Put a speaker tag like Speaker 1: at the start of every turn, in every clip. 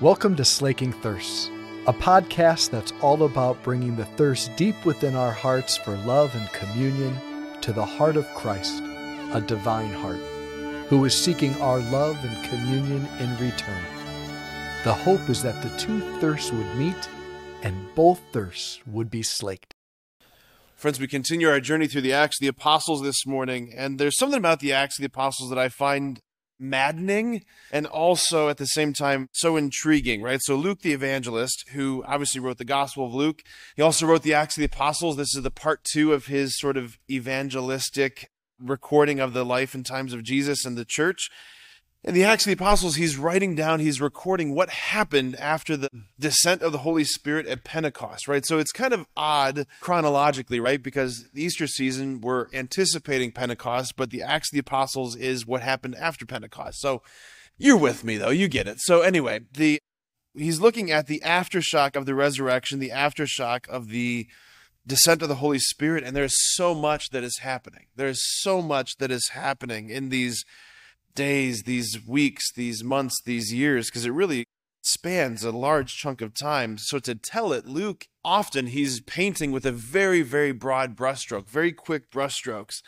Speaker 1: Welcome to Slaking Thirsts, a podcast that's all about bringing the thirst deep within our hearts for love and communion to the heart of Christ, a divine heart, who is seeking our love and communion in return. The hope is that the two thirsts would meet and both thirsts would be slaked.
Speaker 2: Friends, we continue our journey through the Acts of the Apostles this morning, and there's something about the Acts of the Apostles that I find maddening and also at the same time so intriguing, right? So, Luke the evangelist, who obviously wrote the Gospel of Luke, he also wrote the Acts of the Apostles. This is the part two of his sort of evangelistic recording of the life and times of Jesus and the church. In the Acts of the Apostles, he's writing down, he's recording what happened after the descent of the Holy Spirit at Pentecost, right? So it's kind of odd chronologically, right? Because the Easter season, we're anticipating Pentecost, but the Acts of the Apostles is what happened after Pentecost. So you're with me, though. You get it. So anyway, the he's looking at the aftershock of the resurrection, the aftershock of the descent of the Holy Spirit, and there's so much that is happening. There's so much that is happening in these days, these weeks, these months, these years, because it really spans a large chunk of time. So to tell it, Luke often he's painting with a very, very broad brushstroke, very quick brushstrokes.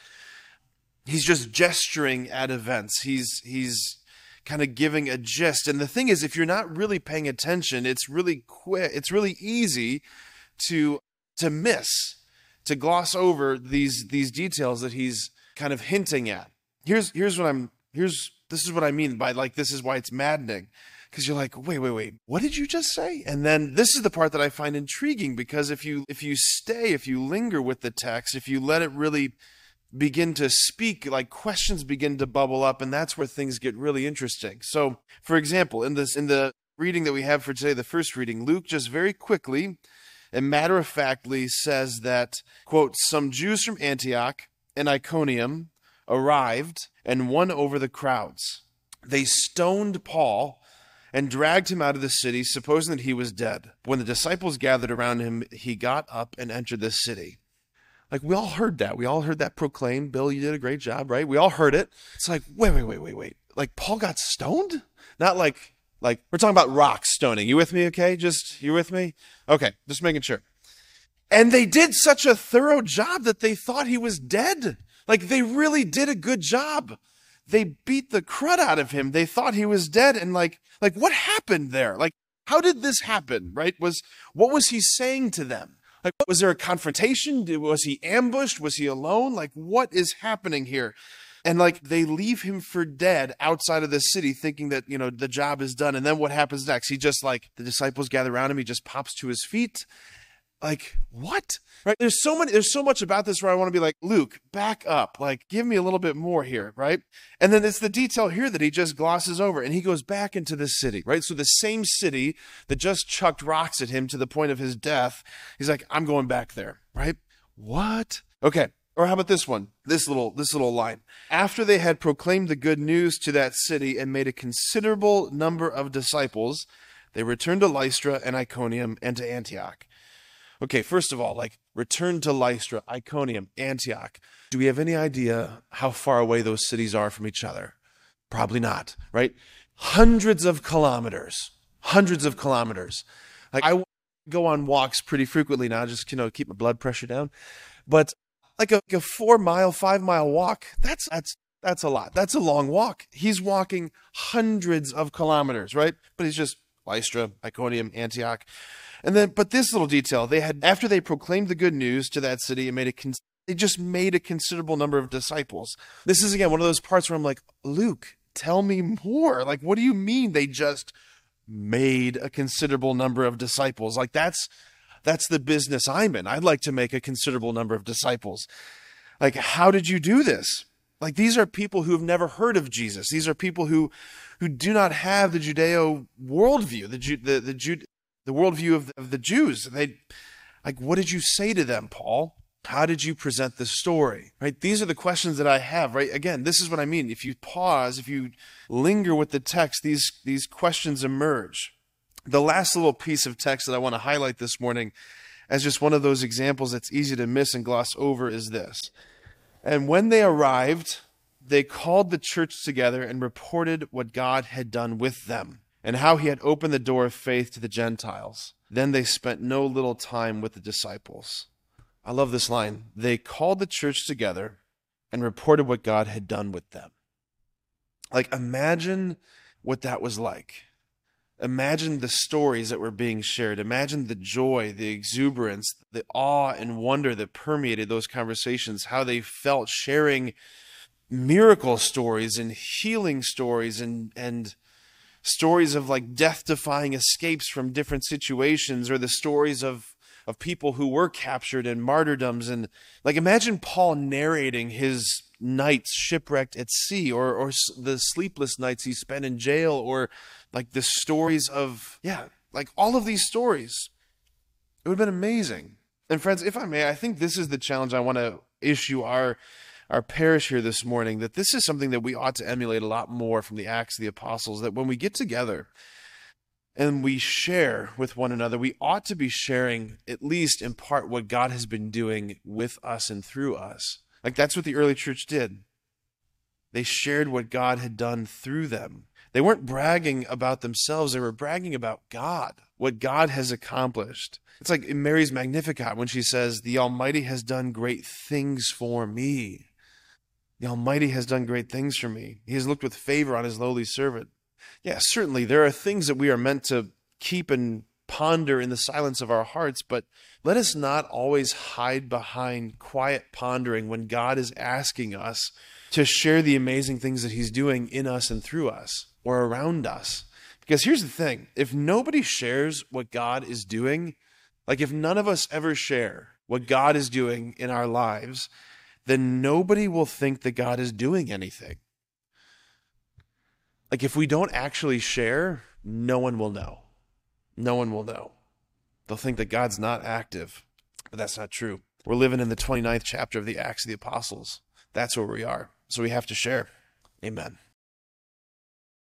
Speaker 2: He's just gesturing at events. He's he's kind of giving a gist. And the thing is, if you're not really paying attention, it's really quick. It's really easy to to miss, to gloss over these these details that he's kind of hinting at. Here's here's what I'm here's this is what I mean by like this is why it's maddening. Because you're like wait wait wait what did you just say? And then this is the part that I find intriguing because if you if you stay if you linger with the text if you let it really begin to speak like questions begin to bubble up and that's where things get really interesting. So for example in this in the reading that we have for today the first reading Luke just very quickly and matter of factly says that quote some Jews from Antioch and Iconium arrived and won over the crowds. They stoned Paul and dragged him out of the city, supposing that he was dead. When the disciples gathered around him, he got up and entered the city. Like, we all heard that. We all heard that proclaimed. Bill, you did a great job, right? We all heard it. It's like, wait, wait, wait, wait, wait. Like, Paul got stoned? Not like, like, we're talking about rock stoning. You with me, okay? Just, you with me? Okay, just making sure. And they did such a thorough job that they thought he was dead. Like they really did a good job. They beat the crud out of him. They thought he was dead and like like what happened there? Like how did this happen? Right? Was what was he saying to them? Like was there a confrontation? Was he ambushed? Was he alone? Like what is happening here? And like they leave him for dead outside of the city, thinking that, you know, the job is done. And then what happens next? He just like the disciples gather around him, he just pops to his feet like what? Right. There's so many there's so much about this where i want to be like luke back up. Like give me a little bit more here right? And then it's the detail here that he just glosses over and he goes back into the city right? So the same city that just chucked rocks at him to the point of his death he's like i'm going back there right? What? Okay or how about this one? This little this little line. After they had proclaimed the good news to that city and made a considerable number of disciples they returned to lystra and iconium and to antioch Okay, first of all, like return to Lystra, Iconium, Antioch. Do we have any idea how far away those cities are from each other? Probably not, right? Hundreds of kilometers, hundreds of kilometers. Like I go on walks pretty frequently now, just you know, keep my blood pressure down. But like a, like a four mile, five mile walk, that's that's that's a lot. That's a long walk. He's walking hundreds of kilometers, right? But he's just Lystra, Iconium, Antioch. And then, but this little detail, they had, after they proclaimed the good news to that city and made a, con- they just made a considerable number of disciples. This is again one of those parts where I'm like, Luke, tell me more. Like, what do you mean they just made a considerable number of disciples? Like, that's, that's the business I'm in. I'd like to make a considerable number of disciples. Like, how did you do this? Like these are people who have never heard of Jesus. These are people who, who do not have the Judeo worldview, the the the, Jude, the worldview of, of the Jews. They, like, what did you say to them, Paul? How did you present the story? Right? These are the questions that I have, right? Again, this is what I mean. If you pause, if you linger with the text, these, these questions emerge. The last little piece of text that I want to highlight this morning as just one of those examples that's easy to miss and gloss over is this. And when they arrived, they called the church together and reported what God had done with them. And how he had opened the door of faith to the Gentiles. Then they spent no little time with the disciples. I love this line. They called the church together and reported what God had done with them. Like, imagine what that was like. Imagine the stories that were being shared. Imagine the joy, the exuberance, the awe and wonder that permeated those conversations, how they felt sharing miracle stories and healing stories and, and stories of like death defying escapes from different situations or the stories of of people who were captured and martyrdoms and like imagine Paul narrating his nights shipwrecked at sea or or the sleepless nights he spent in jail or like the stories of yeah like all of these stories. It would have been amazing. And friends if i may i think this is the challenge i want to issue our our parish here this morning that this is something that we ought to emulate a lot more from the Acts of the Apostles. That when we get together and we share with one another, we ought to be sharing, at least in part, what God has been doing with us and through us. Like that's what the early church did. They shared what God had done through them. They weren't bragging about themselves, they were bragging about God, what God has accomplished. It's like in Mary's Magnificat when she says, The Almighty has done great things for me. The Almighty has done great things for me. He has looked with favor on his lowly servant. Yes, yeah, certainly there are things that we are meant to keep and ponder in the silence of our hearts, but let us not always hide behind quiet pondering when God is asking us to share the amazing things that He's doing in us and through us or around us. Because here's the thing if nobody shares what God is doing, like if none of us ever share what God is doing in our lives, then nobody will think that God is doing anything. Like if we don't actually share, no one will know. No one will know. They'll think that God's not active, but that's not true. We're living in the 29th chapter of the Acts of the Apostles. That's where we are. So we have to share. Amen.